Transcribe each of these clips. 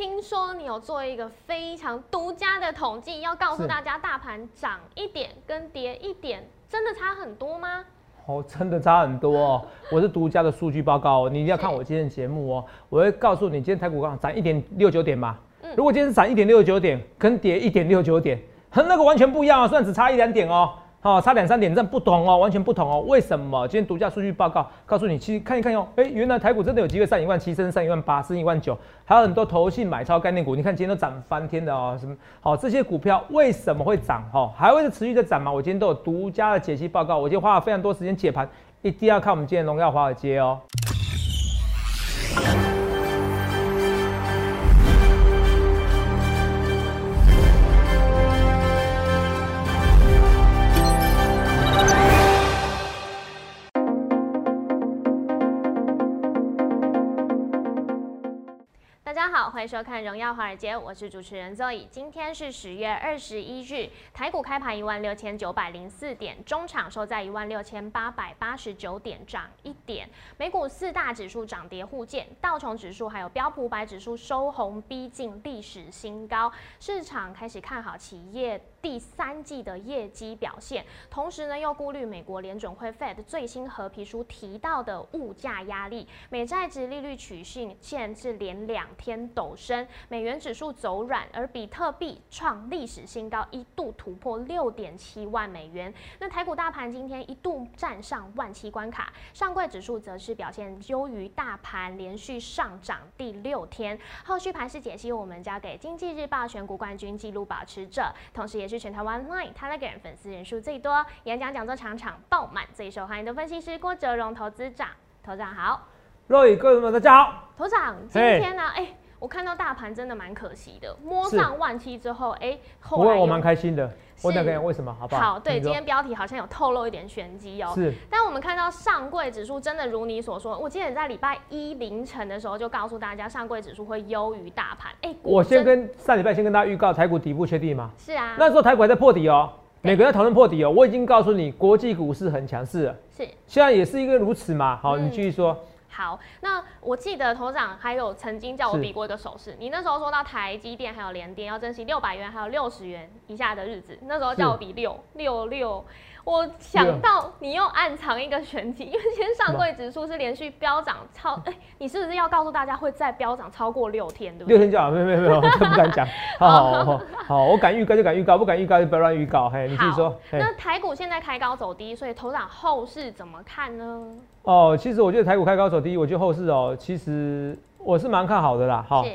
听说你有做一个非常独家的统计，要告诉大家大盘涨一点跟跌一点，真的差很多吗？哦，真的差很多哦。我是独家的数据报告哦，你一定要看我今天的节目哦。我会告诉你，今天台股刚好涨一点六九点嘛。嗯如果今天是涨一点六九点，跟跌一点六九点，和那个完全不一样啊。虽然只差一两点哦，哦，差两三点，这不同哦，完全不同哦。为什么？今天独家数据报告告诉你，去看一看哟，哎，原来台股真的有机会上一万七，甚至上一万八，甚至一万九，还有很多投信买超概念股，你看今天都涨翻天的哦。什么？好、这些股票为什么会涨？哈、还会持续的涨吗？我今天都有独家的解析报告，我今天花了非常多时间解盘，一定要看我们今天荣耀华尔街哦。欢迎收看《荣耀华尔街》，我是主持人 Zoe。今天是十月二十一日，台股开盘一万六千九百零四点，中场收在一万六千八百八十九点，涨一点。美股四大指数涨跌互见，道琼指数还有标普五百指数收红，逼近历史新高。市场开始看好企业第三季的业绩表现，同时呢又顾虑美国联准会 Fed 最新合皮书提到的物价压力，美债值利率曲线现是连两天陡升，美元指数走软，而比特币创历史新高，一度突破六点七万美元。那台股大盘今天一度站上万七关卡，上柜指数则是表现优于大盘，连续上涨第六天。后续盘势解析我们交给经济日报选股冠军纪录保持者，同时也是全台湾 Line Telegram 粉丝人数最多、演讲讲座场场爆满、最受欢迎的分析师郭哲荣投资长。头长好，各位各位们，大家好。头长，今天呢、哎、我看到大盘真的蛮可惜的，摸上万七之后，哎、后来我蛮开心的，我是讲讲为什么，好不好？好，对，今天标题好像有透露一点玄机哦。是但我们看到上柜指数真的如你所说，我记得你在礼拜一凌晨的时候就告诉大家，上柜指数会优于大盘。哎、果我先跟上礼拜先跟大家预告台股底部确定吗，是啊，那时候台股还在破底哦，对每个人在讨论破底哦，我已经告诉你，国际股市很强势了，是现在也是一个如此嘛。好，嗯你继续说。好。那我记得头长还有曾经叫我比过一个手势，你那时候说到台积电还有联电要珍惜六百元还有六十元以下的日子，那时候叫我比六六六。我想到你又暗藏一个玄机，因为今天上柜指数是连续飙涨超，哎、你是不是要告诉大家会再飙涨超过六天，对不对？六天就好，没有没有没有，这 不敢讲。好好好好，我敢预告就敢预告，不敢预告就不要乱预告。嘿，你继续说那台股现在开高走低，所以头长后市怎么看呢？哦，其实我觉得台股开高走低，我觉得后市哦，其实我是蛮看好的啦。好，是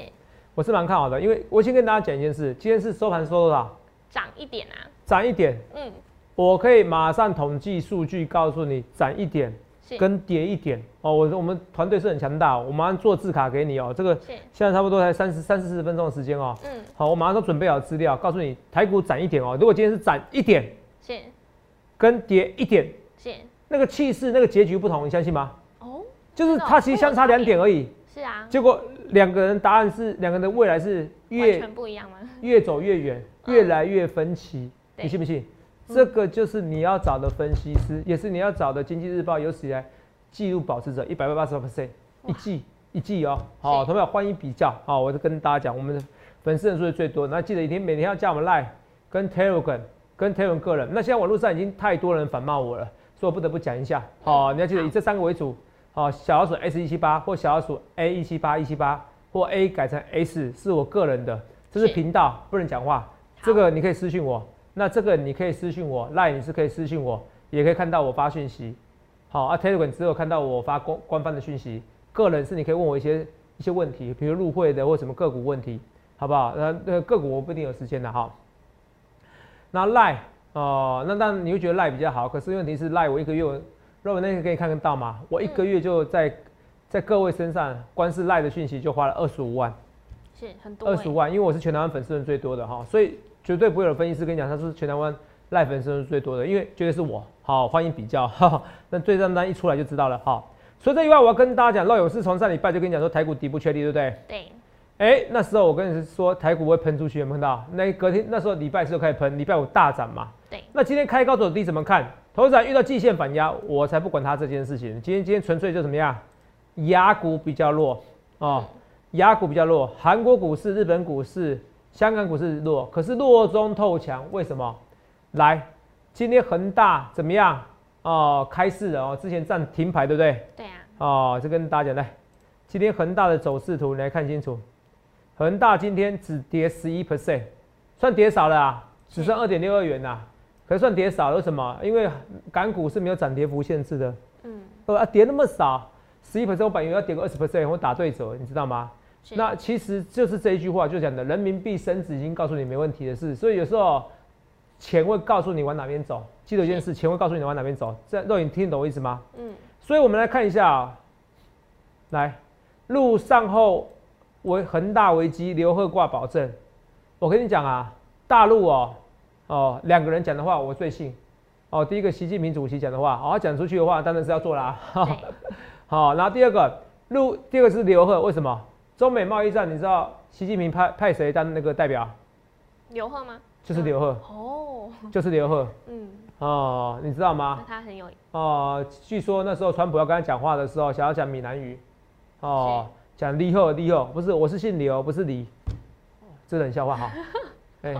我是蛮看好的，因为我先跟大家讲一件事，今天是收盘收多少？涨一点啊，涨一点，嗯，我可以马上统计数据告诉你，涨一点跟跌一点哦。我我们团队是很强大哦，我马上做字卡给你哦。这个是，现在差不多才三十三四十分钟的时间哦。嗯，好，我马上都准备好资料，告诉你台股涨一点哦。如果今天是涨一点是跟跌一点，是那个气势、那个结局不同，你相信吗？哦，就是它其实相差两点而已，是啊，结果两个人答案是两个人的未来是完越全不一样吗？越走越远，嗯越来越分歧，对你信不信？嗯这个就是你要找的分析师，也是你要找的《经济日报》有史以来记录保持者一百八十 percent 一季一季哦。好，是同学们欢迎比较。好，我就跟大家讲，我们的粉丝人数是最多，那记得一天每天要加我们 Line 跟 Telegram 跟 Telegram 个人。那现在网络上已经太多人反骂我了，所以我不得不讲一下。好，你要记得以这三个为主。好，小老鼠 S 一七八或小老鼠 A 一七八一七八或 A 改成 S 是我个人的，这是是频道，不能讲话。这个你可以私信我，那这个你可以私信我，Line 你是可以私信我，也可以看到我发讯息。好啊，Telegram 只有看到我发官官方的讯息，个人是你可以问我一些一些问题，比如入会的或什么个股问题，好不好？那那个股我不一定有时间的哈。那 Line 哦、那当然你会觉得 Line 比较好，可是问题是 Line 我一个月我，若文那个可以看得到吗？我一个月就在在各位身上，光是 Line 的讯息就花了二十五万。是很多、欸，二十五万，因为我是全台湾粉丝人最多的哈，所以绝对不会有分析师跟你讲他是全台湾赖粉丝人最多的，因为绝对是我。好，欢迎比较，哈哈，那对账单一出来就知道了哈。除了这以外，我要跟大家讲，肉友是从上礼拜就跟你讲说台股底部确立，对不对？对，哎、那时候我跟你说台股会喷出去，有没有看到？那隔天那时候礼拜四就开始喷，礼拜五大涨嘛。对，那今天开高走低怎么看？头仔遇到季线反压，我才不管它这件事情。今天今天纯粹就怎么样，雅股比较弱哦，雅股比较弱，韩国股市、日本股市、香港股市弱，可是弱中透强，为什么？来，今天恒大怎么样？哦，开市了哦，之前站停牌，对不对？对啊。哦，这跟大家讲来，今天恒大的走势图你来看清楚，恒大今天只跌十一 percent，算跌少了啊，只剩二点六二元呐，可是算跌少了，为什么？因为港股是没有涨跌幅限制的，嗯，呃啊，跌那么少，十一 percent 我本以为要跌个二十 percent，我打对折，你知道吗？那其实就是这一句话就讲的，人民币升值已经告诉你没问题的事，所以有时候钱会告诉你往哪边走。记得一件事，钱会告诉你往哪边走。这肉眼听懂我意思吗？嗯。所以我们来看一下啊，来，陆上后为恒大危机，刘贺挂保证。我跟你讲啊，大陆哦哦两个人讲的话我最信。哦，第一个习近平主席讲的话，好讲出去的话当然是要做啦。好，然后第二个陆，第二个是刘贺，为什么？中美贸易战，你知道习近平派派谁当那个代表？刘鹤吗？就是刘鹤。哦。就是刘鹤。嗯。哦，你知道吗？他很有。哦，据说那时候川普要跟他讲话的时候，想要讲闽南语。哦。讲李贺，李贺不是，我是姓刘，不是李。这冷笑话哈。哎。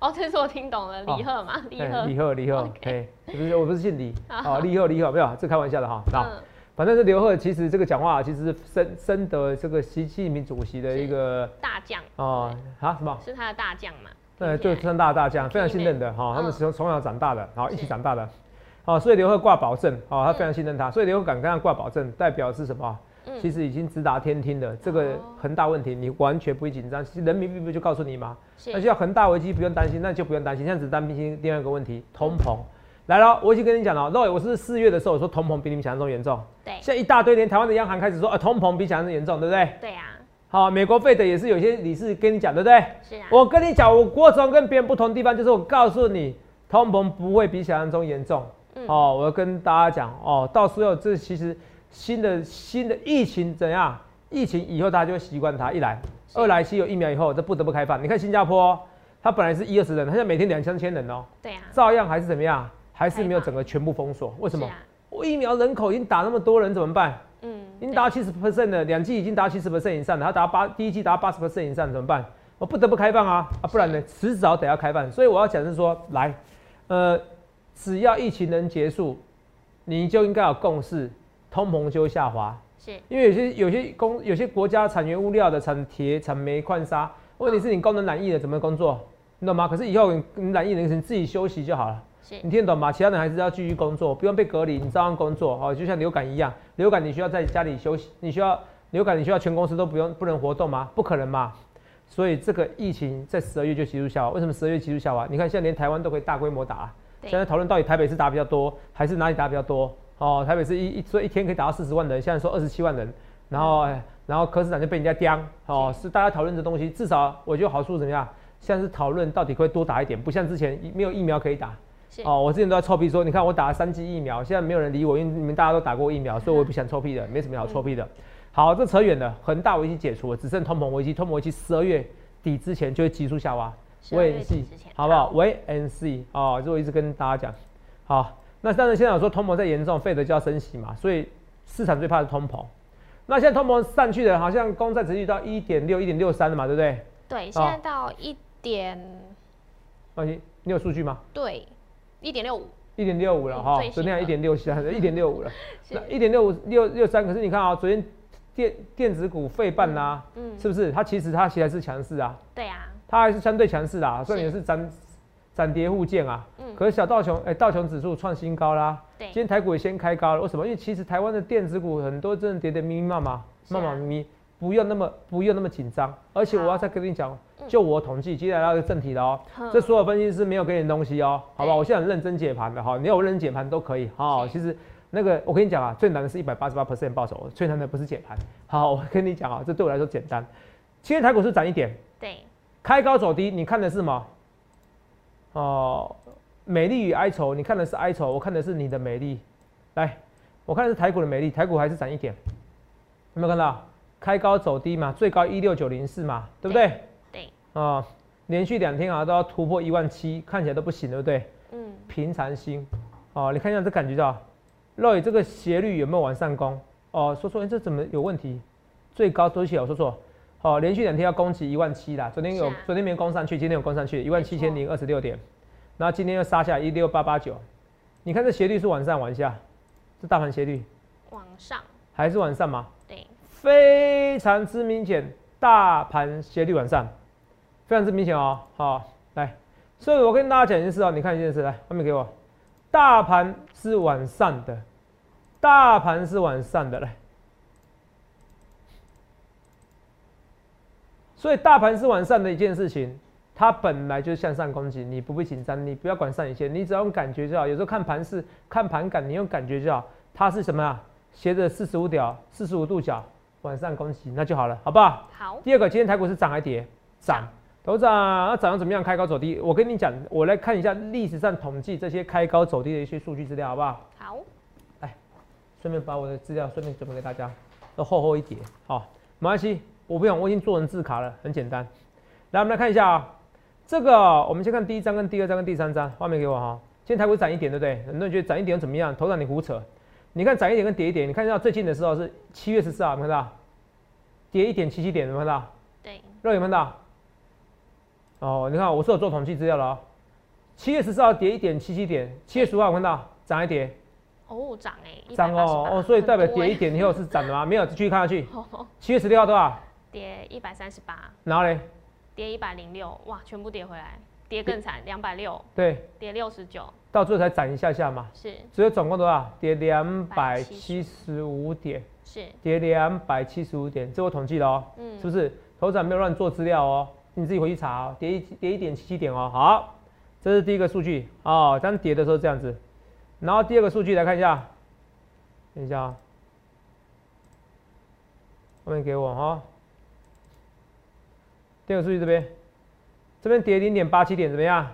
哦，这次我听懂了，李贺嘛，李贺。李贺，李贺。哎，不是，我不是姓李。哦，李贺，李贺，没有，这开玩笑的哈。那。反正是刘贺，其实这个讲话其实是深深得这个习近平主席的一个大将哦啊什么？是他的大将嘛？对，就三大大将，非常信任的哈。他们从从小长大的，好一起长大的，好，所以刘贺挂保证，哦，他非常信任他，所以刘贺敢跟他挂保证，代表是什么？其实已经直达天听的，这个恒大问题你完全不会紧张，人民币不就告诉你吗？那叫恒大危机不用担心，那就不用担心，现在只担心第二个问题，通膨。来了，我已经跟你讲了，Roy，我是四月的时候我说通膨比你们想象中严重。对。现在一大堆，连台湾的央行开始说，啊，通膨比想象中严重，对不对？对呀。好，美国费的也是有些理事跟你讲，对不对？是啊。我跟你讲，我国中跟别人不同的地方就是，我告诉你，通膨不会比想象中严重。嗯。哦，我要跟大家讲，哦，到时候这其实新的新的疫情怎样？疫情以后大家就会习惯它。一来，二来，其有疫苗以后，这不得不开放。你看新加坡，它本来是一二十人，它现在每天两三千人哦。对啊。照样还是怎么样？还是没有整个全部封锁，为什么？我疫苗人口已经打那么多人怎么办？嗯，已经达七十 percent 了，两剂已经达七十 percent 以上了，它达八第一剂达八十 percent 以上怎么办？我不得不开放啊啊，不然呢，迟早得要开放。所以我要讲是说，来，呃，只要疫情能结束，你就应该有共识，通膨就会下滑。是，因为有些有些工有些国家产原物料的产铁、产煤、矿砂，问题是你功能染疫了怎么工作？你懂吗？可是以后你染疫了，你自己休息就好了。你听得懂吗？其他人还是要继续工作，不用被隔离，你照样工作哦。就像流感一样，流感你需要在家里休息，你需要流感你需要全公司都不用不能活动吗？不可能嘛。所以这个疫情在十二月就急速下滑。为什么十二月急速下滑？你看现在连台湾都可以大规模打，现在讨论到底台北是打比较多，还是哪里打比较多？哦，台北是一一说一天可以打到四十万人，现在说二十七万人，然后然后柯市长就被人家刁哦，是大家讨论这东西，至少我觉得好处怎么样？现在是讨论到底可以多打一点，不像之前没有疫苗可以打。哦，我之前都在臭屁说，你看我打了三剂疫苗，现在没有人理我，因为你们大家都打过疫苗，所以我不想臭屁的，没什么好臭屁的。好，这扯远了，恒大危机解除了，只剩通膨危机，通膨危机十二月底之前就会急速下滑，维 N C，好不好？维 N C，哦，这我一直跟大家讲。好，那但是现在有说通膨在严重，费德就要升息嘛，所以市场最怕是通膨。那现在通膨上去的，好像公债持续到一点六、一点六三了嘛，对不对？对，现在到一点。放心，你有数据吗？对。一点六五，一点六五了哈，昨天还一点六三，一点六五了，那一点六五六六三，可是你看啊，昨天电电子股费半呐，嗯，是不是？它其实它其实还是强势啊，对啊，它还是相对强势的，所以也是涨涨跌互见啊，嗯，可是小道琼，哎，道琼指数创新高啦，对，今天台股也先开高了，为什么？因为其实台湾的电子股很多真的跌得密密麻麻，密密麻麻。不用那么不用那么紧张，而且我要再跟你讲，就我统计，接下来要个正题了哦。这所有分析师没有给你东西哦，好吧？我现在很认真解盘的哈，你要我认真解盘都可以哈。其实那个我跟你讲啊，最难的是一百八十八 percent 报酬，最难的不是解盘。好，我跟你讲啊，这对我来说简单。今天台股是涨一点，对，开高走低，你看的是什么？哦，美丽与哀愁，你看的是哀愁，我看的是你的美丽。来，我看的是台股的美丽，台股还是涨一点，有没有看到？开高走低嘛，最高一六九零四嘛，对不对？对。啊，连续两天啊都要突破一万七，看起来都不行，对不对？嗯。平常心。哦，你看一下这感觉到，肉眼这个斜率有没有往上攻？哦，说说，哎，这怎么有问题？最高多少？我说说，好，连续两天要攻击一万七啦。昨天有啊昨天没攻上去，今天有攻上去一万七千零二十六点，然后今天又杀下一六八八九。你看这斜率是往上往下，这大盘斜率往上，还是往上吗？非常之明显，大盘斜率往上，非常之明显哦。好，来，所以我跟大家讲一件事哦，你看一件事，来，画面给我，大盘是往上的，大盘是往上的，来，所以大盘是往上的一件事情，它本来就是向上攻击，你不必紧张，你不要管上影线，你只要用感觉就好。有时候看盘势、看盘感，你用感觉就好，它是什么啊？斜着四十五角、四十五度角往上恭喜，那就好了，好不好？好，第二个，今天台股是涨还跌？涨。头涨，那涨得怎么样？开高走低。我跟你讲，我来看一下历史上统计这些开高走低的一些数据资料，好不好？好，顺便把我的资料顺便准备给大家，都厚厚一叠。好，没关系，我不用，我已经做成字卡了，很简单。来，我们来看一下啊，这个我们先看第一张、跟第二张、跟第三张，画面给我哈。今天台股涨一点，对不对？很多人觉得涨一点又怎么样？头涨你胡扯。你看涨一点跟跌一点，你看到最近的时候是七月十四号，有没有看到？跌一点七七点，有没有看到？对，肉有没有看到？哦，你看我是有做统计资料了哦。七月十四号跌一点七七点，七月十五号有看到涨一点？哦，涨哎，涨哦哦，所以代表跌一点以后是涨的吗？没有，继续看下去。哦，七月十六号多少？跌一百三十八，然后嘞，跌一百零六，哇，全部跌回来，跌更惨，两百六，对，跌六十九，到最后才涨一下下嘛。是所以总共多少？跌两百七十五点，是，跌两百七十五点，这我统计了哦，嗯是不是？头长没有乱做资料哦，你自己回去查哦，跌一跌一点七七点哦。好，这是第一个数据哦，当跌的时候这样子。然后第二个数据来看一下，等一下啊，后面给我哈。第二个数据这边，这边跌零点八七点怎么样？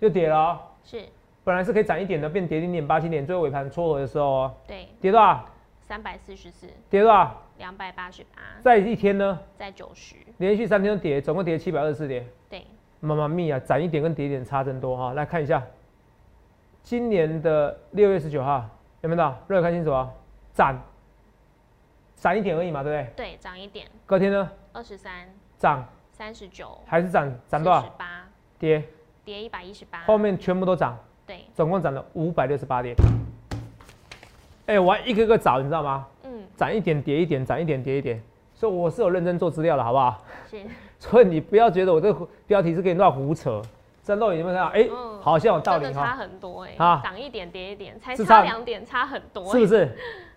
就跌了哦。是，本来是可以涨一点的，变跌零点八七点，最后尾盘撮合的时候哦，对，跌多少？三百四十四，跌多少？两百八十八，在一天呢，在九十，连续三天都跌，总共跌七百二十四点。对，妈妈咪呀，涨一点跟跌一点差真多哈。来看一下，今年的六月十九号有没有到？热看清楚啊，涨，涨一点而已嘛，对不对？对，涨一点，隔天呢，二十三，涨三十九，还是涨，涨多少？八，跌，跌一百一十八，后面全部都涨，对，总共涨了五百六十八点。哎、我还一个个找，你知道吗？嗯，涨一点跌一点，涨一点跌一点，所以我是有认真做资料的，好不好？是，所以你不要觉得我这个标题是给你乱胡扯，这肉眼有没有看到？哎、嗯好像有道理真的差，很多哎、啊涨一点跌一点，才是差差两点，差很多、是不？是？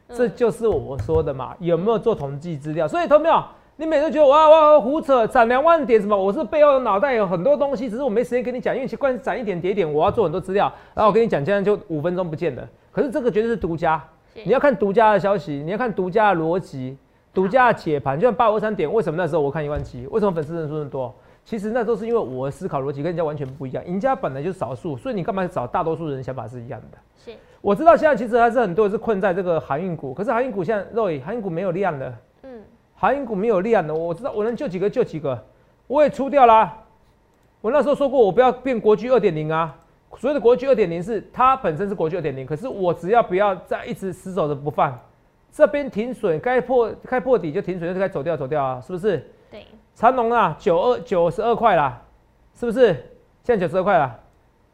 嗯这就是我说的嘛，有没有做统计资料？所以，同没有？你每次觉得哇哇胡扯，涨两万点什么？我是背后有脑袋有很多东西，只是我没时间跟你讲，因为关于涨一点跌一点，我要做很多资料，然后我跟你讲，这样就五分钟不见了。可是这个绝对是独家，你要看独家的消息，你要看独家的逻辑，独家的解盘。就像八五二三点，为什么那时候我看一万七？为什么粉丝人数那么多？其实那都是因为我的思考逻辑跟人家完全不一样，人家本来就是少数，所以你干嘛找大多数人想法是一样的？是，我知道现在其实还是很多人是困在这个航运股，可是航运股现在肉眼航运股没有量了，嗯，航运股没有量的，我知道我能救几个救几个，我也出掉啦。我那时候说过，我不要变国巨二点零啊。所谓的国巨二点零是它本身是国巨二点零，可是我只要不要再一直死守着不放，这边停损该破该破底就停损，就该走掉走掉啊，是不是？对，长隆啊，九二九十二块啦，是不是？现在九十二块啦，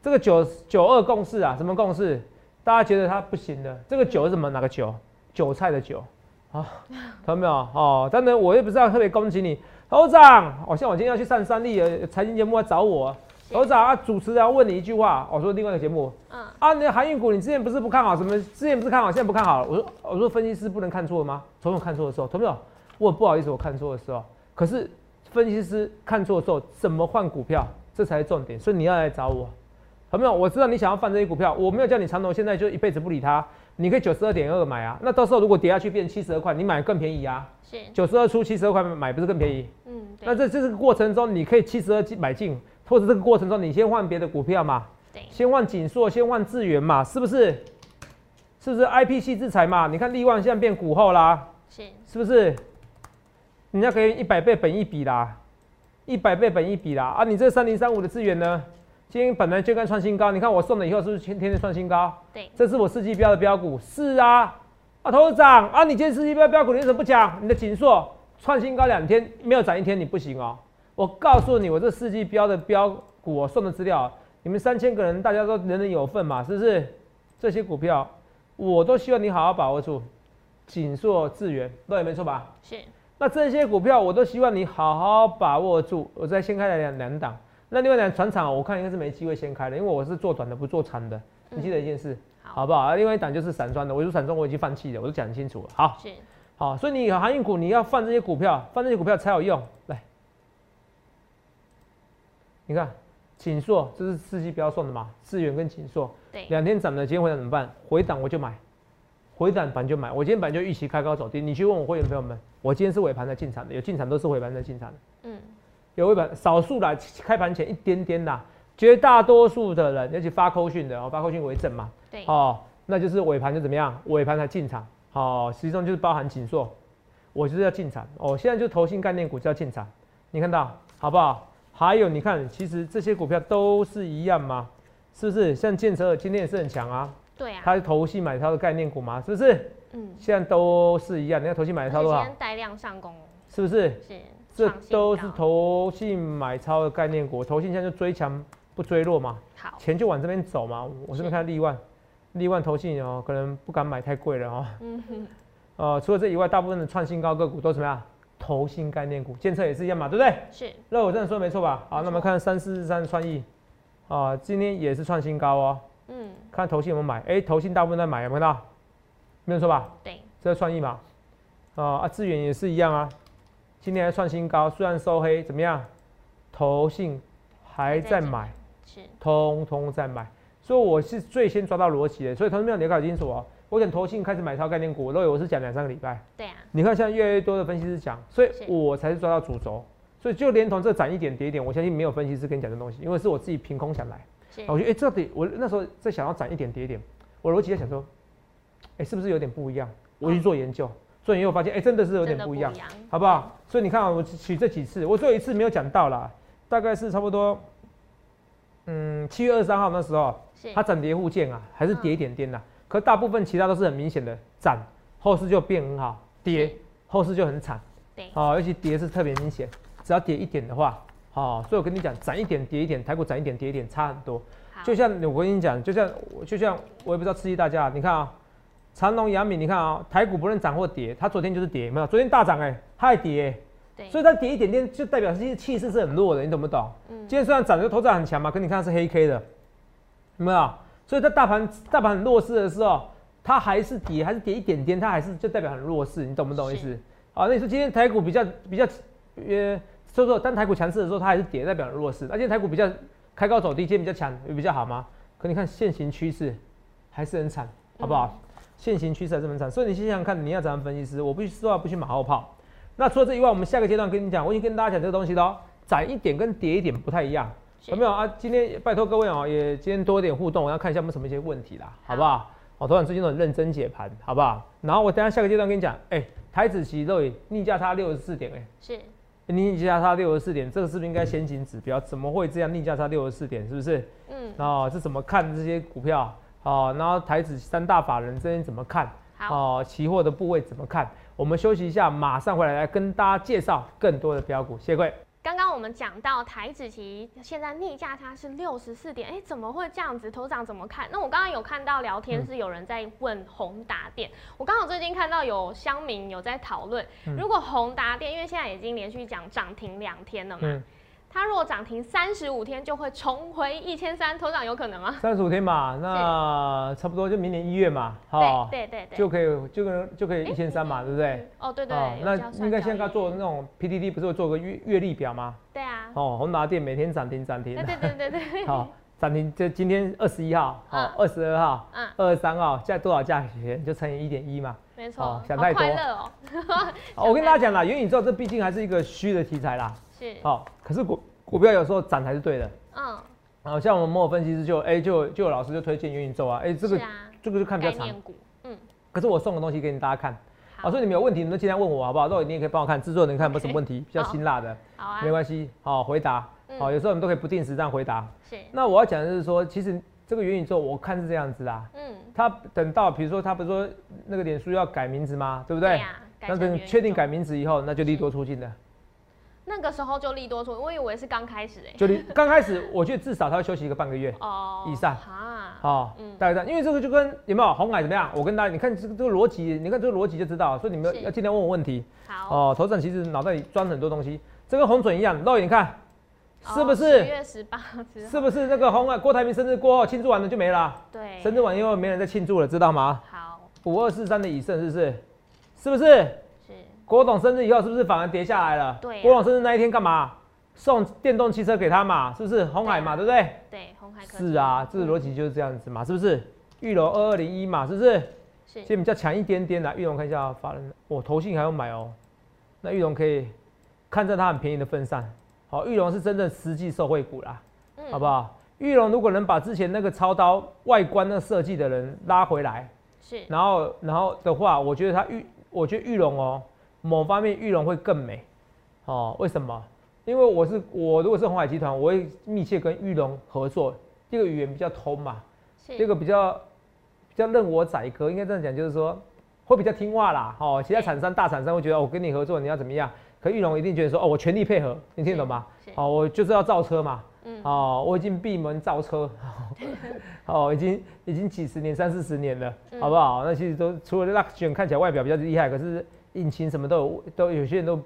这个九九二共识啊，什么共识？大家觉得它不行的，这个九是什么？哪个九？韭菜的韭啊，看到没有？哦，当然我也不知道特别恭喜你，头长，好、像我今天要去上三立的财经节目来找我，头长啊，主持人要问你一句话，我、说另外一个节目嗯，啊，你的航运股你之前不是不看好，什么之前不是看好，现在不看好了？我说我说分析师不能看错吗？总有看错的时候，头没有？我不好意思，我看错的时候，可是分析师看错的时候怎么换股票，这才是重点，所以你要来找我，好没有？我知道你想要放这些股票，我没有叫你长投现在就一辈子不理它，你可以九十二点二买啊，那到时候如果跌下去变七十二块，你买更便宜啊，是，九十二出七十二块买不是更便宜？嗯，那这这个过程中，你可以七十二进买进，或者这个过程中你先换别的股票嘛，对，先换锦硕，先换智源嘛，是不是？是不是 I P 系制裁嘛？你看力旺现在变股后啦，是，是不是？人家可以一百倍本一比啦，一百倍本一比啦啊！你这三零三五的资源呢？今天本来就该创新高，你看我送了以后是不是天天天创新高？对，这是我四季标的标股，是啊，啊头长啊，你今天四季标标股你为什么不讲？你的锦硕创新高两天没有涨一天你不行哦。我告诉你，我这四季标的标股我送的资料，你们三千个人大家都人人有份嘛，是不是？这些股票我都希望你好好把握住，锦硕、智源，对，没错吧？是。那这些股票我都希望你好好把握住。我再先开了两两档，那另外两船厂我看应该是没机会先开的，因为我是做短的不做长的。你记得一件事，好不好？另外一档就是散装的，我说散装我已经放弃了，我都讲清楚了。好，是。好，所以你航运股你要放这些股票，放这些股票才有用。来，你看锦硕，这是四季标送的嘛？智远跟锦硕，对，两天涨了，今天回档怎么办？回档我就买，回档板就买。我今天板就预期开高走低。你去问我会员朋友们，我今天是尾盘在进场的，有进场都是尾盘在进场的。嗯，有一盘少数来开盘前一点点啦，绝大多数的人，尤其发扣讯的哦，发扣讯为正嘛。对，哦，那就是尾盘就怎么样？尾盘才进场。好，实际上就是包含紧缩，我就是要进场哦。现在就投信概念股就要进场，你看到好不好？还有你看，其实这些股票都是一样吗？是不是？像建设今天也是很强啊。对啊。它是投信买它的概念股嘛？是不是？嗯。现在都是一样，你看投信买超多少？带量上攻。是不是？是。这都是投信买超的概念股，投信现在就追强不追弱嘛。好。钱就往这边走嘛。我这边看利万。利万投信哦，可能不敢买太贵了哦。嗯哼。呃，除了这以外，大部分的创新高个股都怎么样？投信概念股，建测也是一样嘛，对不对？是。那我这样说没错吧？好，那我们看三四三创意，啊，今天也是创新高哦。嗯。看投信有没有买？哎，投信大部分在买，有没有看到？没有错吧？对。这是创意嘛？啊啊，智远也是一样啊。今天还创新高，虽然收黑，怎么样？投信还在买，是，通通在买。所以我是最先抓到逻辑的，所以同志们你要搞清楚哦。我等投信开始买超概念股，我都以为是讲两三个礼拜。对啊。你看现在越来越多的分析师讲，所以我才是抓到主轴。所以就连同这涨一点跌一点，我相信没有分析师跟你讲这东西，因为是我自己凭空想来。我觉得哎，这里我那时候在想要涨一点跌一点，我逻辑在想说，哎，是不是有点不一样？我去做研究，做研究发现，哎，真的是有点不一样，好不好？所以你看啊，我取这几次，我最后一次没有讲到啦，大概是差不多，嗯，七月二十三号那时候。它涨跌互见啊，还是跌一点点呐？可大部分其他都是很明显的涨，后市就变很好；跌后市就很惨。对，哦，尤其跌是特别明显，只要跌一点的话，哦，所以我跟你讲，涨一点跌一点，台股涨一点跌一点差很多。就像我跟你讲，就像就像我也不知道刺激大家，你看啊，长隆、阳明，你看啊，台股不论涨或跌，它昨天就是跌，没有？昨天大涨哎，它还跌，所以它跌一点点就代表其实气势是很弱的，你懂不懂？嗯。今天虽然涨的头涨很强嘛，可你看是黑 K 的。有没有？所以在大盘大盘很弱势的时候，它还是跌，还是跌一点点，它还是就代表很弱势，你懂不懂意思？好，那你说今天台股比较比较，呃，所以说当台股强势的时候，它还是跌，代表很弱势。那今天台股比较开高走低，今天比较强，有比较好吗？可你看现行趋势还是很惨，好不好？现行趋势还是很惨，所以你想想看，你要怎样分析师？我不去说话，不去马后炮。那除了这以外，我们下个阶段跟你讲，我已经跟大家讲这个东西了，涨一点跟跌一点不太一样。有没有啊？今天拜托各位哦，也今天多一点互动，我要看一下有没有什么一些问题啦，好不好？我昨晚最近都很认真解盘，好不好？然后我等下下个阶段跟你讲，哎，台子期都逆价差六十四点，哎，是逆价差六十四点，这个是不是应该先行指标？怎么会这样逆价差六十四点？是不是？嗯，哦，这怎么看这些股票？哦，然后台子三大法人这边怎么看？好，期货的部位怎么看？我们休息一下，马上回来来跟大家介绍更多的标股，谢谢各位。刚刚我们讲到台子期现在逆价它是六十四点，哎，怎么会这样子？头长怎么看？那我刚刚有看到聊天是有人在问宏达电，我刚好最近看到有乡民有在讨论，如果宏达电因为现在已经连续讲涨停两天了嘛。它如果涨停三十五天，就会重回一千三，头涨有可能吗？三十五天嘛，那差不多就明年一月嘛，好，对对对，就可以就跟就可以一千三嘛，对不对？哦，对对，那应该现在做那种 PDD 不是会做个月月历表吗？对啊。哦，宏达电每天涨停涨停。对对对对对。好，涨停就今天二十一号，好，二十二号，嗯，二十三号，现在多少价钱就乘以一点一嘛。没错。想太多。快乐哦。我跟大家讲啦，元宇宙这毕竟还是一个虚的题材啦。是。好，可是股。股票有时候涨才是对的，嗯，然后像我们某某分析师就哎就就有老师就推荐元宇宙啊，哎这个这个就看比较长，嗯，可是我送个东西给你大家看，好，所以你们有问题你们尽量问我好不好？到时你也可以帮我看，制作人看有没有什么问题，比较辛辣的，好啊，没关系，好回答，好，有时候我们都可以不定时这样回答，是。那我要讲的是说，其实这个元宇宙我看是这样子啊，嗯，他等到比如说他不是说那个脸书要改名字吗？对不对？那等确定改名字以后，那就利多出尽了。那个时候就利多出，我以为是刚开始哎。就利刚开始，我觉得至少他会休息一个半个月哦以上啊。好，大概这样，因为这个就跟有没有红海怎么样？我跟大家，你看这个这个逻辑，你看这个逻辑就知道。所以你们要尽量问我问题。好哦，头长其实脑袋里装很多东西，这跟红准一样。肉眼看，是不是？十月十八是不是那个红海？郭台铭生日过后庆祝完了就没了。对。生日完以后没人再庆祝了，知道吗？好。五二四三的以盛是不是？是不是？郭董生日以后是不是反而跌下来了？对。郭董生日那一天干嘛？送电动汽车给他嘛？是不是红海嘛？对不对？对，红海。是啊，这个逻辑就是这样子嘛？是不是？玉龙二二零一嘛？是不是？是。所以比较强一点点的玉龙，看一下法人，我投信还要买哦。那玉龙可以看在它很便宜的份上，好，玉龙是真正实际受惠股啦，好不好？玉龙如果能把之前那个操刀外观那设计的人拉回来，是。然后，然后的话，我觉得它玉，我觉得玉龙哦。某方面玉龙会更美，哦，为什么？因为我是我如果是红海集团，我会密切跟玉龙合作。这个语言比较通嘛，这个比较比较任我宰割，应该这样讲，就是说会比较听话啦。哦，其他厂商大厂商会觉得我跟你合作，你要怎么样？可玉龙一定觉得说哦，我全力配合，你听懂吗？哦，我就是要造车嘛。嗯。哦，我已经闭门造车，哦，已经已经几十年三四十年了，好不好？那其实都除了那选看起来外表比较厉害，可是。引擎什么都有，都有些人都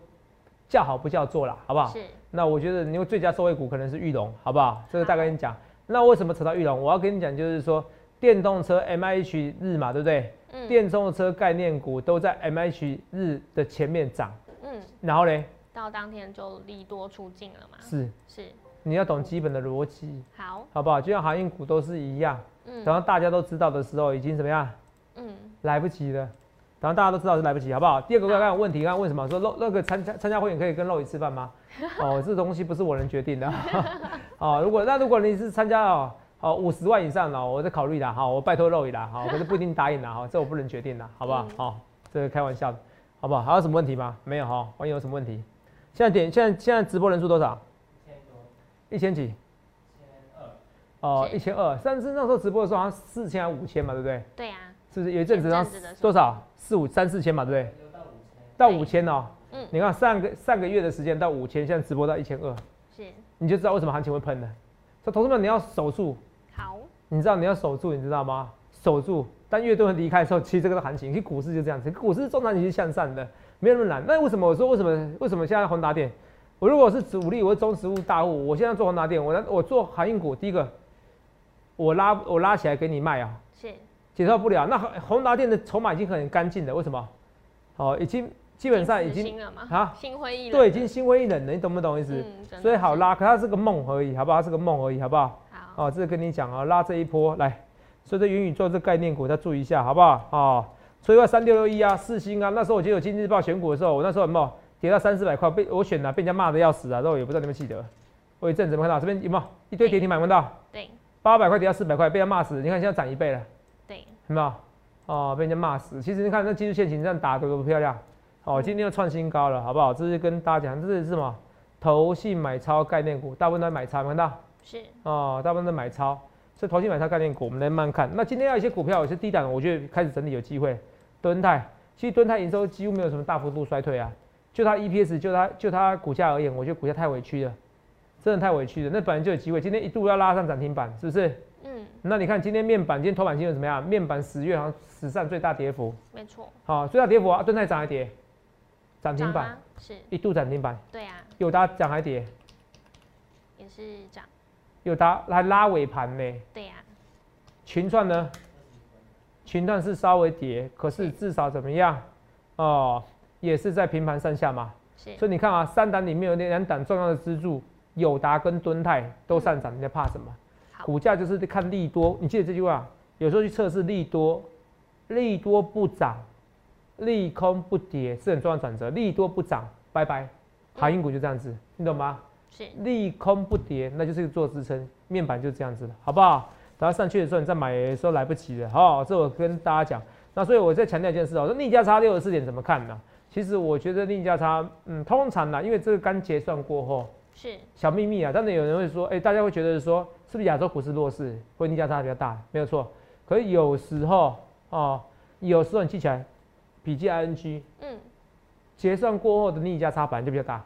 叫好不叫座了，好不好？是。那我觉得，因为最佳受惠股可能是玉龙，好不好？这个大概跟你讲。那为什么扯到玉龙？我要跟你讲，就是说电动车 M H 日嘛，对不对？嗯。电动车概念股都在 M H 日的前面涨。嗯。然后嘞？到当天就利多出尽了嘛？是。是。你要懂基本的逻辑。好。好不好？就像航运股都是一样。嗯。等到大家都知道的时候，已经怎么样？嗯。来不及了。然后大家都知道是来不及，好不好？第二个看看问题，刚刚问什么说露那个参加参加会员可以跟露一吃饭吗？哦，这东西不是我能决定的。哦，如果那如果你是参加哦哦五十万以上的，我在考虑的哈，我拜托露一啦哈，可是不一定答应的哈，这我不能决定的，好不好？好，这个开玩笑的，好不好？还有什么问题吗？没有哈，万一有什么问题？现在点现在现在直播人数多少？一千多，一千几？千二。哦，一千二。上次那时候直播的时候好像四千还五千嘛，对不对？对呀。是不是有一阵子多少？四五三四千嘛，对不对？到五千哦。嗯。你看上个上个月的时间到五千，现在直播到一千二。是。你就知道为什么行情会喷了。所以同志们，你要守住。好。你知道你要守住，你知道吗？守住。当越多人离开的时候，其实这个行情，其实股市就这样子。股市中长期是向上的，没有那么难。那为什么我说为什么为什么现在宏达电？我如果是主力，我是中实物大户，我现在做宏达电，我我做航运股，第一个，我拉我拉起来给你卖啊。是。解套不了，那宏达电的筹码已经很干净了，为什么？哦，已经基本上已经啊，心灰意冷。对，已经心灰意冷了，你懂不懂意思？所以好拉，可它是个梦而已，好不好？它是个梦而已，好不好？好。哦，这是跟你讲啊，拉这一波来，所以这元宇宙这概念股，要注意一下，好不好？哦，所以话三六六一啊，四星啊，那时候我记得有今日报选股的时候，我那时候有没有跌到三四百块，被我选了，被人家骂的要死啊，然后也不知道你们记得。我一阵怎么看到这边有没有一堆跌停买不到？对。八百块跌到四百块，被人骂死，你看现在涨一倍了。没有？哦，被人家骂死。其实你看那技术线型这样打多多漂亮。哦，今天又创新高了，好不好？这是跟大家讲，这是什么？投信买超概念股，大部分都买超，看到？是。哦，大部分都买超，所以投信买超概念股，我们来慢慢看。那今天要一些股票有些低档，我觉得开始整理有机会。敦泰，其实敦泰营收几乎没有什么大幅度衰退啊，就它 EPS，就它就它股价而言，我觉得股价太委屈了，真的太委屈了。那本来就有机会，今天一度要拉上涨停板，是不是？嗯，那你看今天面板，今天头版新闻怎么样？面板十月好像史上最大跌幅，没错。好，最大跌幅啊，盾泰涨还跌，涨停板是一度涨停板，对啊。友达涨还跌，也是涨。友达还拉尾盘呢，对呀。群创呢？群创是稍微跌，可是至少怎么样？哦，也是在平盘上下嘛。是。所以你看啊，三档里面有那两档重要的支柱，友达跟敦泰都上涨，你在怕什么？股价就是看利多，你记得这句话。有时候去测试利多，利多不涨，利空不跌是很重要的转折。利多不涨，拜拜。航运股就这样子，你懂吗？是。利空不跌，那就是做支撑。面板就这样子了，好不好？等它上去的时候，你再买的时候来不及了。好，这我跟大家讲。那所以我再强调一件事哦，说逆价差六十四点怎么看呢？其实我觉得逆价差，嗯，通常呢，因为这个刚结算过后。是。小秘密啊，当然有人会说，哎，大家会觉得说，是不是亚洲股市弱势，或逆价差比较大？没有错，可是有时候哦，有时候你记起来，笔记 ING，嗯，结算过后的逆价差本来就比较大，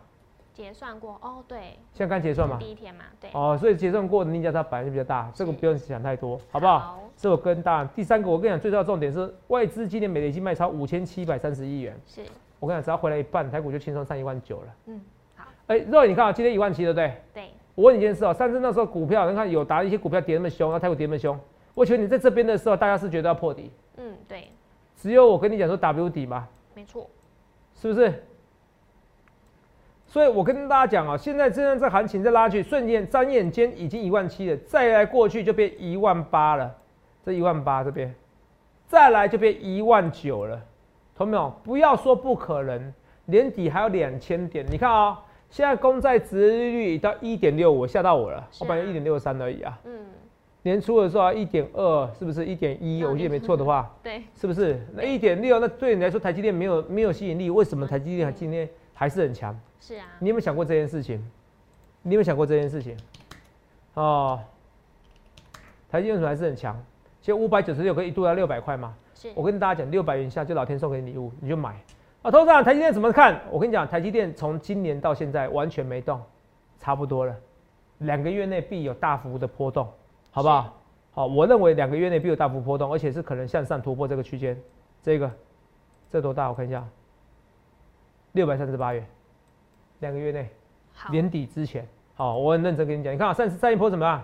结算过哦，对，现在刚结算嘛，第一天嘛，对，哦，所以结算过的逆价差本来就比较大，这个不用想太多，好。不好？好，这我跟大家第三个，我跟你讲，最重要的重点是外资今年每累计卖超五千七百三十亿元，是，我跟你讲，只要回来一半，台股就轻松上一万九了。嗯，好，哎、肉，你看啊，今天一万七，对不对？对，我问你一件事哦，上次那时候股票，你看有打一些股票跌那么凶，然后台股跌那么凶，我觉得你在这边的时候，大家是觉得要破底，嗯，对，只有我跟你讲说 W 底嘛，没错，是不是？所以我跟大家讲啊，现在真正这行情在拉去，瞬间眨眼间已经一万七了，再来过去就变一万八了，这一万八这边，再来就变一万九了，同没有？不要说不可能，年底还有两千点，你看啊、现在公债值利率到一点六五，吓到我了，我本来一点六三而已啊，嗯，年初的时候一点二，是不是一点一？我记得你没错的话，对，是不是？那一点六，那对你来说台积电没有没有吸引力，为什么台积电还今天还是很强？是啊，你有没有想过这件事情？你有没有想过这件事情？哦，台积电为什么还是很强？其实五百九十六可以一度要六百块嘛。是，我跟大家讲，六百元以下就老天送给你礼物，你就买。啊，头长，台积电怎么看？我跟你讲，台积电从今年到现在完全没动，差不多了，两个月内必有大幅的波动，好不好？好，我认为两个月内必有大幅波动，而且是可能向上突破这个区间。这个，这多大？我看一下，六百三十八元，两个月内。年底之前，好，我很认真跟你讲，你看啊，上上一波怎么样？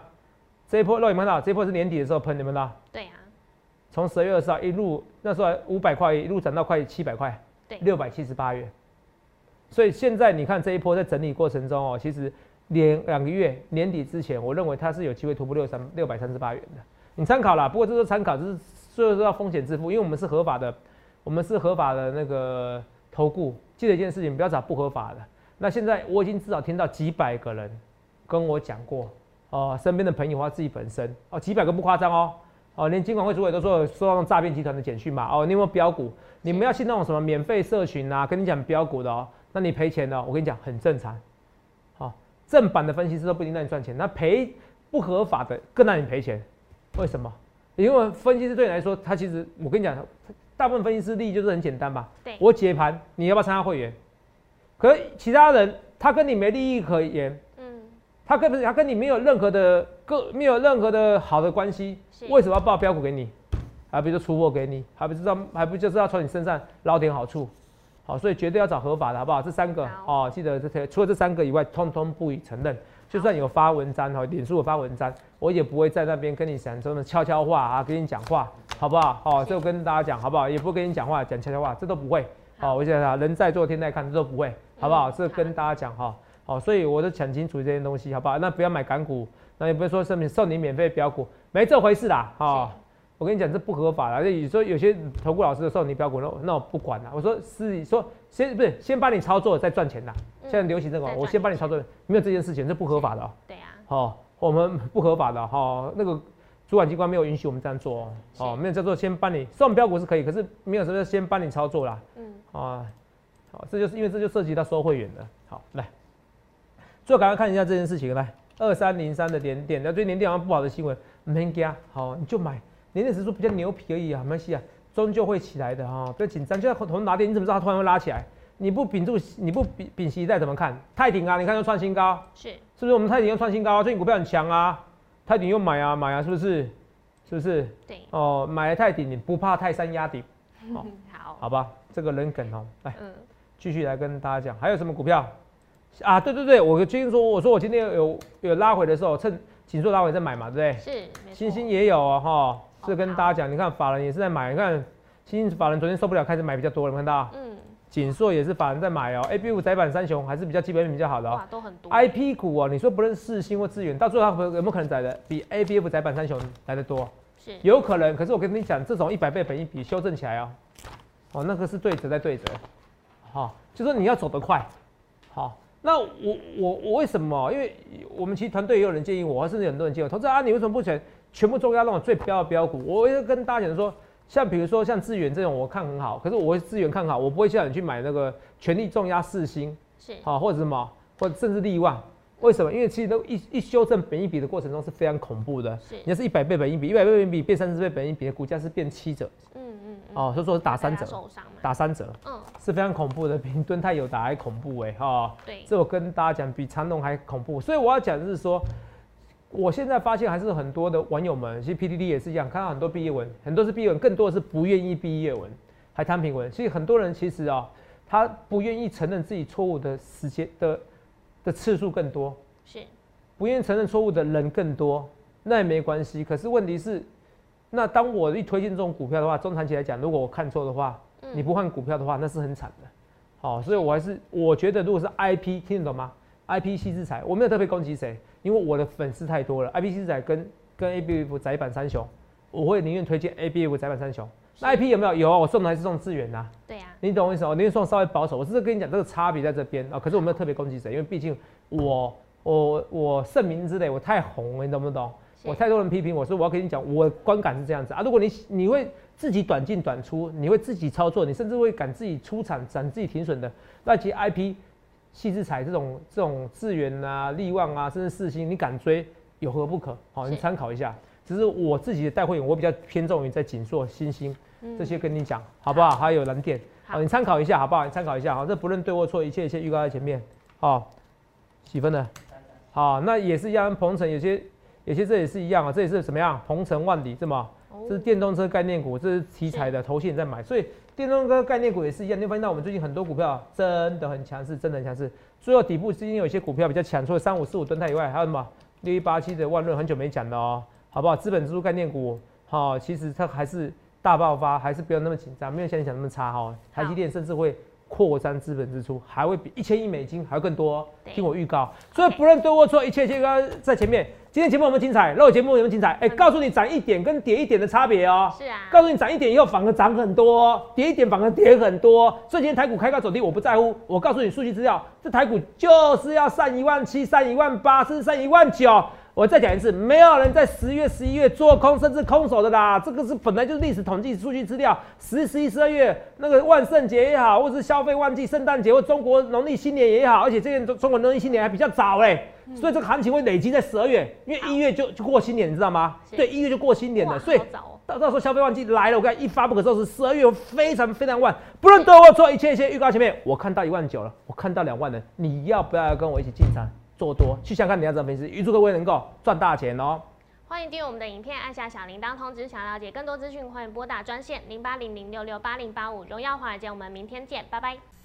这一波肉有没有看到？这一波是年底的时候喷，你们看到？对啊，从十二月二十号一路那时候五百块，一路涨到快七百块，六百七十八元。所以现在你看这一波在整理过程中哦，其实连两个月年底之前，我认为它是有机会突破六三六百三十八元的。你参考啦，不过这是参考，这是所有都要风险自负，因为我们是合法的，我们是合法的那个投顾。记得一件事情，不要找不合法的。那现在我已经至少听到几百个人跟我讲过，哦、身边的朋友或自己本身，哦，几百个不夸张哦，哦，连金管会主委都说有收到诈骗集团的简讯嘛，哦，你有没有标股？你们要信那种什么免费社群啊，跟你讲标股的哦，那你赔钱的哦，我跟你讲很正常，好、正版的分析师都不一定让你赚钱，那赔不合法的更让你赔钱，为什么？因为分析师对你来说，他其实我跟你讲，大部分分析师利益就是很简单吧，对，我解盘，你要不要参加会员？可是其他人他跟你没利益可言，嗯，他跟他跟你没有任何的个没有任何的好的关系，为什么要报标股给你？还不就出货给你？还不知道还不就是要从你身上捞点好处？好，所以绝对要找合法的，好不好？这三个好哦，记得这些，除了这三个以外，通通不予承认。就算有发文章哈，脸书有发文章，我也不会在那边跟你讲什么悄悄话啊，跟你讲话，好不好？好、就跟大家讲，好不好？也不跟你讲话，讲悄悄话，这都不会。好，我想想，人在做天在看，这都不会，好不好？嗯这跟大家讲哈。好，所以我都讲清楚这些东西，好不好？那不要买港股，那也不是说送你免费标股，没这回事啦，哦。我跟你讲，这不合法的。而且有些投顾老师送你标股，那我那我不管了。我说是说先不是先帮你操作再赚钱的，嗯现在流行这个我先帮你操作，没有这件事情，这不合法的哦。对啊，哦，我们不合法的哈、哦，那个主管机关没有允许我们这样做哦。哦，没有叫做先帮你送标股是可以，可是没有什么先帮你操作啦。嗯，啊，好，这就是因为这就涉及到收会员的。好，来，最后赶快看一下这件事情，来，二三零三的点点，那最近年电好像不好的新闻，没加，好，你就买，年点指数比较牛皮而已啊，没关系啊，终究会起来的哈、不要紧张，就像同拿点，你怎么知道它突然会拉起来？你不屏住，你不屏屏息再怎么看？泰鼎啊，你看又创新高，是，是不是？我们泰鼎又创新高啊，最近股票很强啊，泰鼎又买啊买啊，是不是？是不是？对，哦，买了泰鼎，你不怕泰山压顶，好 好，好吧？这个人梗哦，来。嗯，继续来跟大家讲，还有什么股票啊？对对对，我今天说，我说我今天有有拉回的时候，趁紧缩拉回再买嘛，对不对？是，星星也有哦，哈，哦这跟大家讲，你看法人也是在买，你看星星法人昨天受不了，开始买比较多了，有没有看到？嗯，锦硕也是法人在买哦，A B 五窄板三雄还是比较基本面比较好的哦。都很多 I P 股哦，你说不论世新或资源，到最后它有没有可能窄的比 A B F 窄板三雄来的多？是，有可能，可是我跟你讲，这种一百倍本一比修正起来哦，哦，那个是对折在对折，好、就说你要走得快，好、那我我我为什么？因为我们其实团队也有人建议我，甚至很多人建议我，投资啊，你为什么不选全部重压那种最标的标股？我会跟大家讲说，像比如说像资源这种，我看很好，可是我会资源看好，我不会叫你去买那个全力重压四星，是，好、或者什么，或者甚至利旺。为什么？因为其实都一一修正本一比的过程中是非常恐怖的。是你要是一百倍本一比，一百倍本一比变三十倍本一比，股价是变七折，嗯嗯哦，所以说是打三折，打三折，嗯，是非常恐怖的，比敦泰有打还恐怖哎哈。对，这我跟大家讲，比长隆还恐怖。所以我要讲的是说，我现在发现还是很多的网友们，其实 PDD 也是一样，看到很多毕业文，很多是毕业文，更多的是不愿意毕业文，还摊平文。所以很多人其实啊、他不愿意承认自己错误的时间的的次数更多，是，不愿意承认错误的人更多，那也没关系。可是问题是，那当我一推荐这种股票的话，中长期来讲，如果我看错的话，嗯你不换股票的话，那是很惨的。好、所以我还是我觉得，如果是 IP 听得懂吗？IP 细制裁，我没有特别攻击谁，因为我的粉丝太多了。IP 细制裁跟跟 ABF 窄板三雄，我会宁愿推荐 ABF 窄板三雄。那 IP 有没有？有啊，我送的还是送资源呐、对呀，你懂我意思吗？我宁愿送稍微保守，我只是跟你讲这个差别在这边啊。可是我没有特别攻击谁，因为毕竟我我我盛名之类，我太红了，你懂不懂？是我太多人批评我，说我要跟你讲，我观感是这样子啊。如果你你会自己短进短出，你会自己操作，你甚至会敢自己出场、敢自己停损的，那其实 IP 细制彩这种这种资源啊、力旺啊，甚至四星，你敢追有何不可？好，你参考一下。只是我自己的带会员，我比较偏重于在锦硕、新兴这些跟你讲，好不好？还有蓝电，嗯好好，你参考一下，好不好？你参考一下，好，这不论对或错，一切一切预告在前面，好，几分的？好，那也是一样，鹏程有些有些这也是一样啊，这也是怎么样？鹏程万里这么，哦这是电动车概念股，这是题材的，投信也在买，所以电动车概念股也是一样。你会发现到我们最近很多股票真的很强势，真的很强势。最后底部最近有一些股票比较强，除了三五四五吨泰以外，还有什么六一八七的万润，很久没讲了哦，好不好？资本支出概念股，好、其实它还是大爆发，还是不要那么紧张，没有像你想那么差哈、哦。台积电甚至会扩张资本支出，还会比一千亿美金还要更多、哦。听我预告，所以不论对或错，一切一切都在前面。今天节目有没有精彩？肉节目有没有精彩？哎、告诉你涨一点跟跌一点的差别哦。是啊，告诉你涨一点以后反而涨很多哦，跌一点反而跌很多。所以今天台股开高走低，我不在乎。我告诉你数据资料，这台股就是要上一万七、上一万八，甚至上一万九。我再讲一次，没有人在十月、十一月做空甚至空手的啦，这个是本来就是历史统计数据资料。十、十一、十二月那个万圣节也好，或者是消费旺季、圣诞节或中国农历新年也好，而且这件中中国农历新年还比较早嘞，所以这个行情会累积在十二月，因为一月就就过新年，你知道吗？是对，一月就过新年了，所以到到时候消费旺季来了，我跟你讲一发不可收拾十二月，非常非常晚，不论对或错，一切一切预告前面，我看到一万九了，我看到两万了，你要不要跟我一起进场做多？去想看你要怎么分析，预祝各位能够赚大钱哦。欢迎订阅我们的影片，按下小铃铛通知。想了解更多资讯，欢迎拨打专线零八零零六六八零八五。荣耀华尔街，我们明天见，拜拜。